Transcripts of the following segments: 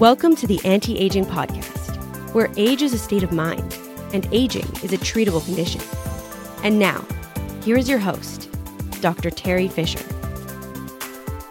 Welcome to the Anti Aging Podcast, where age is a state of mind and aging is a treatable condition. And now, here is your host, Dr. Terry Fisher.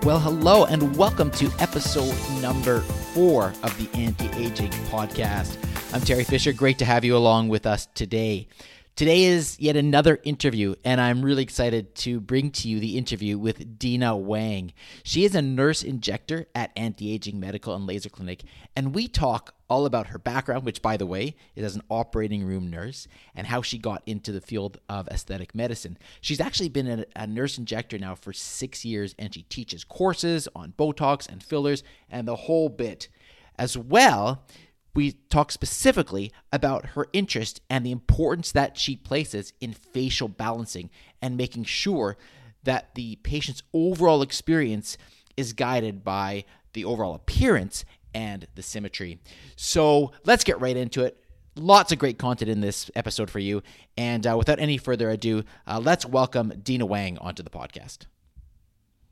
Well, hello, and welcome to episode number four of the Anti Aging Podcast. I'm Terry Fisher. Great to have you along with us today. Today is yet another interview, and I'm really excited to bring to you the interview with Dina Wang. She is a nurse injector at Anti Aging Medical and Laser Clinic, and we talk all about her background, which, by the way, is as an operating room nurse, and how she got into the field of aesthetic medicine. She's actually been a, a nurse injector now for six years, and she teaches courses on Botox and fillers and the whole bit. As well, we talk specifically about her interest and the importance that she places in facial balancing and making sure that the patient's overall experience is guided by the overall appearance and the symmetry. So let's get right into it. Lots of great content in this episode for you. And uh, without any further ado, uh, let's welcome Dina Wang onto the podcast.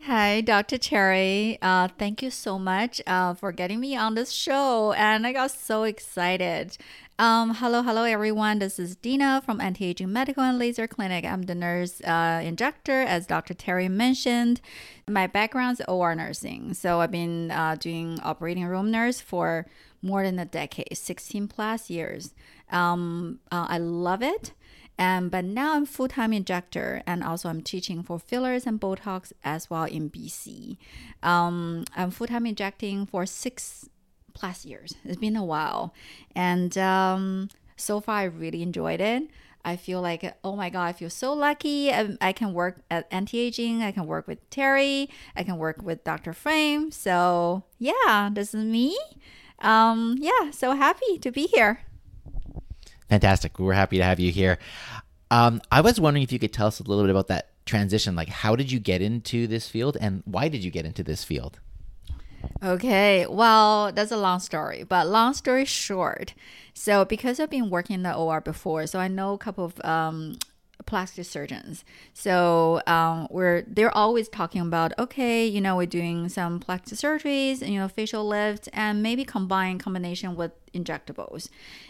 Hi, Dr. Terry. Uh, thank you so much uh, for getting me on this show. And I got so excited. Um, hello, hello, everyone. This is Dina from Anti Aging Medical and Laser Clinic. I'm the nurse uh, injector, as Dr. Terry mentioned. My background is OR nursing. So I've been uh, doing operating room nurse for more than a decade, 16 plus years. Um, uh, I love it. And but now I'm full time injector, and also I'm teaching for fillers and Botox as well in BC. Um, I'm full time injecting for six plus years. It's been a while, and um, so far I really enjoyed it. I feel like, oh my God, I feel so lucky. I, I can work at anti aging. I can work with Terry. I can work with Dr. Frame. So, yeah, this is me. Um, yeah, so happy to be here. Fantastic. We're happy to have you here. Um, I was wondering if you could tell us a little bit about that transition. Like, how did you get into this field and why did you get into this field? Okay, well, that's a long story, but long story short. So, because I've been working in the OR before, so I know a couple of um, plastic surgeons. So um, we're they're always talking about okay, you know, we're doing some plastic surgeries, you know, facial lift, and maybe combine combination with injectables.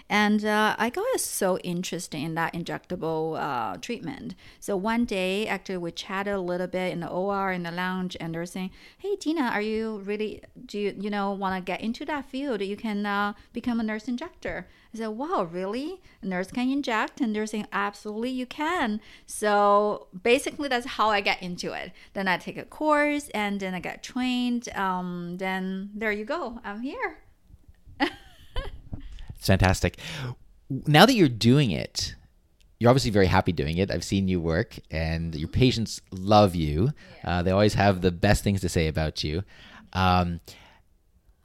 And uh, I got so interested in that injectable uh, treatment. So one day, actually, we chatted a little bit in the OR in the lounge, and they're saying, "Hey, Dina, are you really do you you know want to get into that field? You can uh, become a nurse injector." I said, "Wow, really? A nurse can inject?" And they're saying, "Absolutely, you can." So basically, that's how I get into it. Then I take a course, and then I get trained. Um, then there you go. I'm here. It's fantastic. Now that you're doing it, you're obviously very happy doing it. I've seen you work, and your patients love you. Uh, they always have the best things to say about you. Um,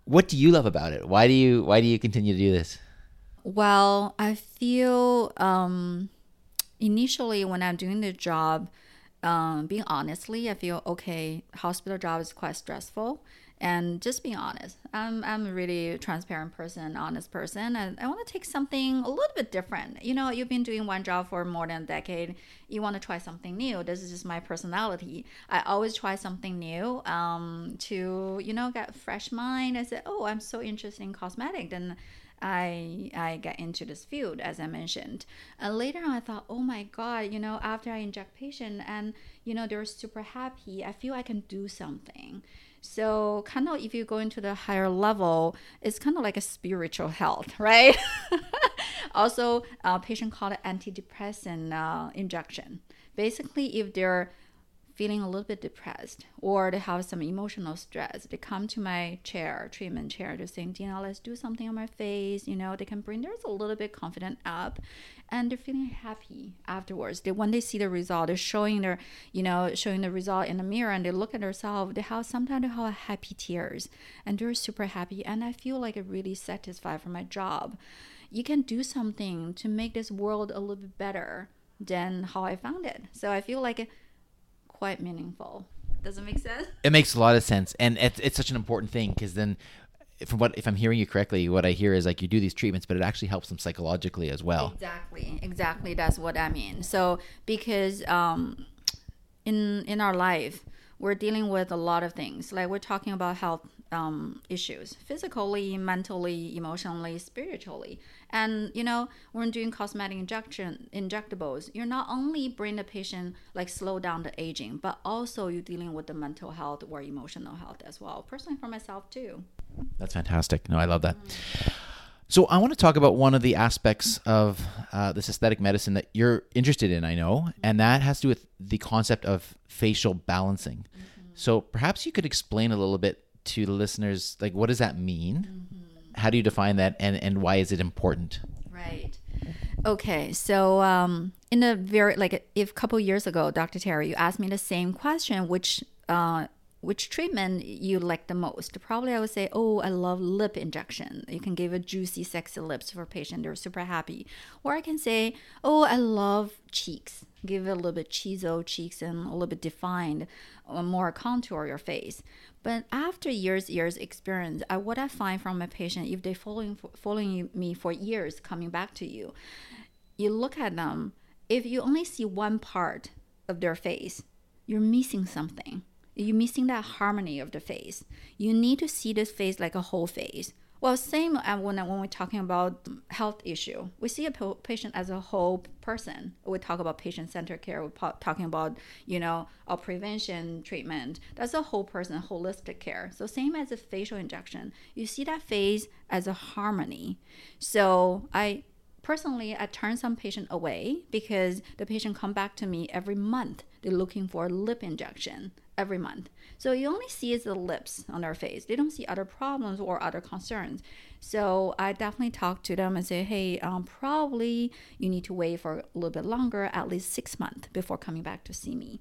what do you love about it? Why do you Why do you continue to do this? Well, I feel um, initially when I'm doing the job, um, being honestly, I feel okay. Hospital job is quite stressful, and just being honest. I'm, I'm a really transparent person, honest person, and I want to take something a little bit different. You know, you've been doing one job for more than a decade. You want to try something new. This is just my personality. I always try something new um, to, you know, get fresh mind. I said, oh, I'm so interested in cosmetic. Then I I get into this field as I mentioned. And later on I thought, oh my god, you know, after I inject patient and you know they're super happy, I feel I can do something. So kind of if you go into the higher level, it's kind of like a spiritual health, right? also, uh, patient called antidepressant uh, injection. Basically, if they're feeling a little bit depressed or they have some emotional stress, they come to my chair, treatment chair, to saying, Dina, let's do something on my face. You know, they can bring theirs a little bit confident up and they're feeling happy afterwards. They when they see the result, they're showing their, you know, showing the result in the mirror and they look at themselves, they have sometimes they have happy tears and they're super happy. And I feel like i really satisfied for my job. You can do something to make this world a little bit better than how I found it. So I feel like quite meaningful. Does it make sense? It makes a lot of sense, and it's, it's such an important thing because then, from what if I'm hearing you correctly, what I hear is like you do these treatments, but it actually helps them psychologically as well. Exactly, exactly. That's what I mean. So because um, in in our life, we're dealing with a lot of things. Like we're talking about health um, issues, physically, mentally, emotionally, spiritually. And you know, when doing cosmetic injection injectables, you're not only bring the patient like slow down the aging, but also you're dealing with the mental health or emotional health as well. Personally, for myself too. That's fantastic. No, I love that. So I want to talk about one of the aspects of uh, this aesthetic medicine that you're interested in, I know, and that has to do with the concept of facial balancing. Mm-hmm. So perhaps you could explain a little bit to the listeners, like what does that mean? Mm-hmm. How do you define that, and and why is it important? Right. Okay, so um, in a very like if a couple years ago, Dr. Terry, you asked me the same question, which uh, which treatment you like the most? Probably I would say, oh, I love lip injection. You can give a juicy, sexy lips for a patient. They're super happy. Or I can say, oh, I love cheeks. Give a little bit chisel cheeks and a little bit defined, uh, more contour your face. But after years, years experience, I, what I find from my patient, if they following following me for years, coming back to you, you look at them. If you only see one part of their face, you're missing something you're missing that harmony of the face. You need to see this face like a whole face. Well, same uh, when, uh, when we're talking about health issue, we see a patient as a whole person. We talk about patient-centered care. We're talking about, you know, a prevention treatment. That's a whole person, holistic care. So same as a facial injection, you see that face as a harmony. So I personally, I turn some patient away because the patient come back to me every month. They're looking for lip injection every month. So you only see the lips on their face. They don't see other problems or other concerns. So I definitely talk to them and say, hey, um, probably you need to wait for a little bit longer, at least six months before coming back to see me.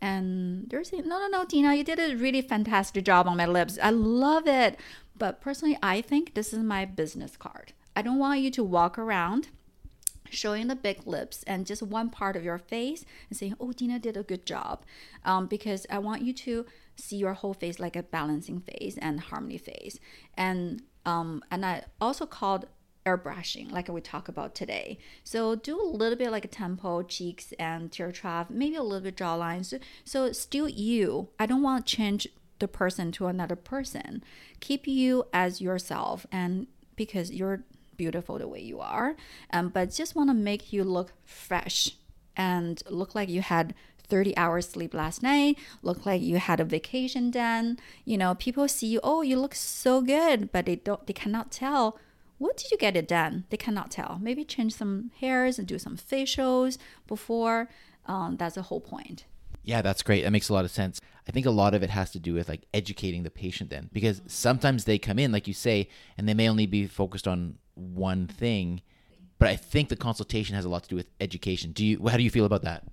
And they're saying, no, no, no, Dina, you did a really fantastic job on my lips. I love it. But personally, I think this is my business card. I don't want you to walk around showing the big lips and just one part of your face and saying, "Oh, Dina did a good job," um, because I want you to see your whole face like a balancing face and harmony face. And um, and I also called airbrushing, like we talk about today. So do a little bit like a temple, cheeks, and tear trough, maybe a little bit jawline. So, so still you. I don't want to change the person to another person. Keep you as yourself, and because you're beautiful the way you are, um, but just want to make you look fresh and look like you had 30 hours sleep last night, look like you had a vacation done. You know, people see you, oh, you look so good, but they don't they cannot tell what did you get it done? They cannot tell. Maybe change some hairs and do some facials before. Um, that's the whole point. Yeah, that's great. That makes a lot of sense. I think a lot of it has to do with like educating the patient then because sometimes they come in like you say and they may only be focused on one thing. But I think the consultation has a lot to do with education. Do you? How do you feel about that?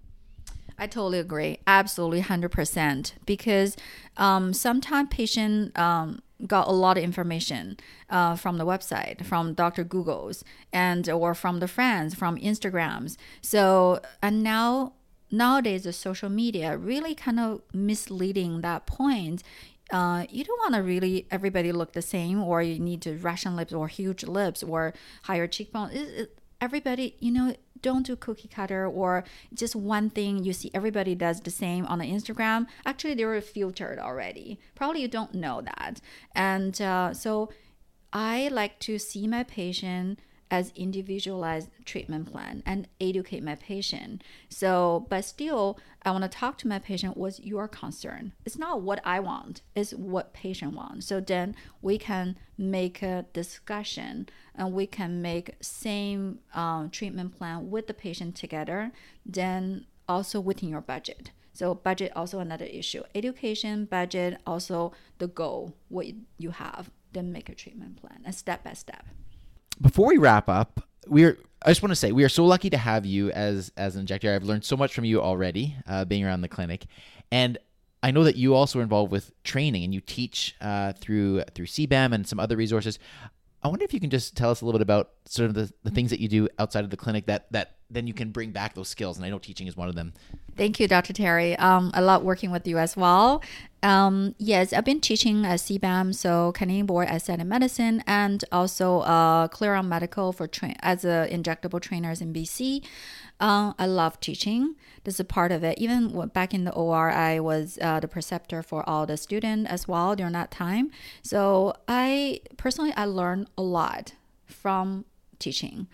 I totally agree. Absolutely, hundred percent. Because um, sometimes patient um, got a lot of information uh, from the website, from Doctor Google's, and or from the friends, from Instagrams. So and now nowadays the social media really kind of misleading that point uh, you don't want to really everybody look the same, or you need to Russian lips or huge lips or higher cheekbone. It, it, everybody, you know, don't do cookie cutter or just one thing you see everybody does the same on the Instagram. Actually, they were filtered already. Probably you don't know that, and uh, so I like to see my patient as individualized treatment plan and educate my patient. So, but still, I want to talk to my patient. What's your concern? It's not what I want; it's what patient wants. So then we can make a discussion and we can make same um, treatment plan with the patient together. Then also within your budget. So budget also another issue. Education, budget, also the goal what you have. Then make a treatment plan, a step by step before we wrap up, we're I just want to say we are so lucky to have you as as an injector. I've learned so much from you already, uh, being around the clinic, and I know that you also are involved with training and you teach uh, through through CBAM and some other resources. I wonder if you can just tell us a little bit about sort of the, the things that you do outside of the clinic that that then you can bring back those skills. And I know teaching is one of them. Thank you, Dr. Terry. Um, I love working with you as well. Um, yes, I've been teaching at CBAM, so Canadian Board Aesthetic Medicine, and also uh, Clarion Medical for tra- as a injectable trainers in BC. Um, I love teaching. This is a part of it. Even back in the OR, I was uh, the preceptor for all the students as well during that time. So I personally, I learned a lot from teaching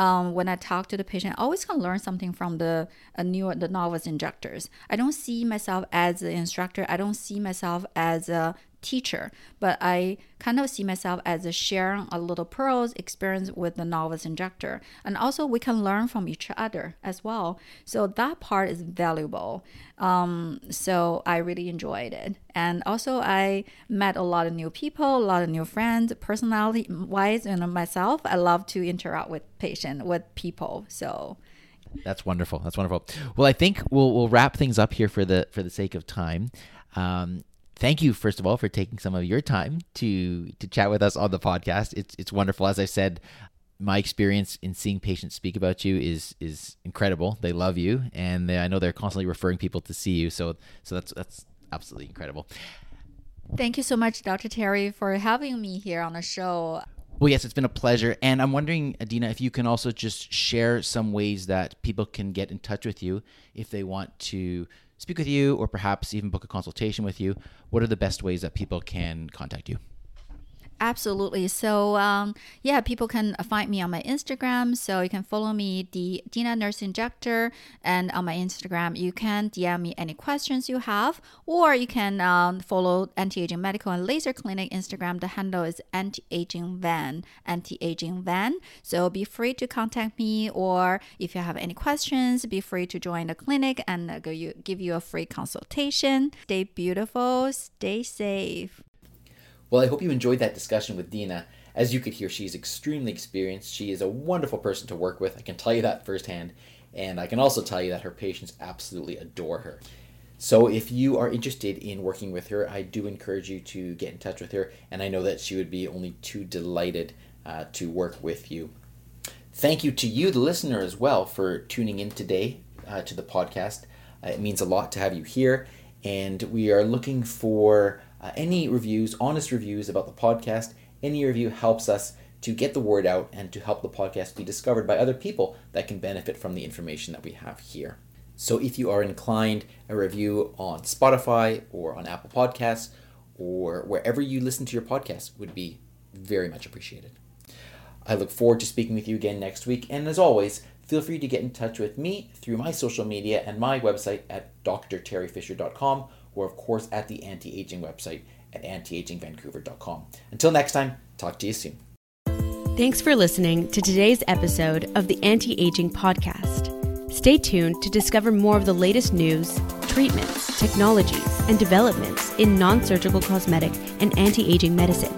um, when I talk to the patient, I always can learn something from the uh, new the novice injectors. I don't see myself as an instructor. I don't see myself as a teacher, but I kind of see myself as sharing a little pearls experience with the novice injector. And also we can learn from each other as well. So that part is valuable. Um, so I really enjoyed it. And also I met a lot of new people, a lot of new friends, personality wise and myself. I love to interact with patient, with people. So that's wonderful. That's wonderful. Well, I think we'll we'll wrap things up here for the for the sake of time. Um, thank you first of all for taking some of your time to to chat with us on the podcast. It's it's wonderful. As I said, my experience in seeing patients speak about you is is incredible. They love you, and they, I know they're constantly referring people to see you. So so that's that's absolutely incredible. Thank you so much, Dr. Terry, for having me here on the show. Well, yes, it's been a pleasure. And I'm wondering, Adina, if you can also just share some ways that people can get in touch with you if they want to speak with you or perhaps even book a consultation with you, what are the best ways that people can contact you? Absolutely. So, um, yeah, people can find me on my Instagram. So you can follow me, the Dina Nurse Injector, and on my Instagram, you can DM me any questions you have, or you can um, follow Anti Aging Medical and Laser Clinic Instagram. The handle is Anti Aging Van, Anti Aging Van. So be free to contact me, or if you have any questions, be free to join the clinic and uh, give you a free consultation. Stay beautiful, stay safe. Well, I hope you enjoyed that discussion with Dina. As you could hear, she's extremely experienced. She is a wonderful person to work with. I can tell you that firsthand. And I can also tell you that her patients absolutely adore her. So if you are interested in working with her, I do encourage you to get in touch with her. And I know that she would be only too delighted uh, to work with you. Thank you to you, the listener, as well, for tuning in today uh, to the podcast. Uh, it means a lot to have you here. And we are looking for uh, any reviews, honest reviews about the podcast, any review helps us to get the word out and to help the podcast be discovered by other people that can benefit from the information that we have here. So if you are inclined, a review on Spotify or on Apple Podcasts or wherever you listen to your podcast would be very much appreciated. I look forward to speaking with you again next week, and as always, feel free to get in touch with me through my social media and my website at drterryfisher.com or of course at the anti-aging website at antiagingvancouver.com. Until next time, talk to you soon. Thanks for listening to today's episode of the Anti-Aging Podcast. Stay tuned to discover more of the latest news, treatments, technologies, and developments in non-surgical cosmetic and anti-aging medicine.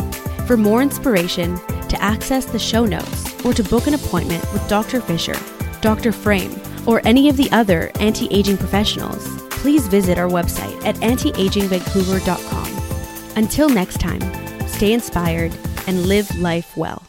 For more inspiration, to access the show notes, or to book an appointment with Dr. Fisher, Dr. Frame, or any of the other anti-aging professionals, please visit our website at antiagingvancouver.com. Until next time, stay inspired and live life well.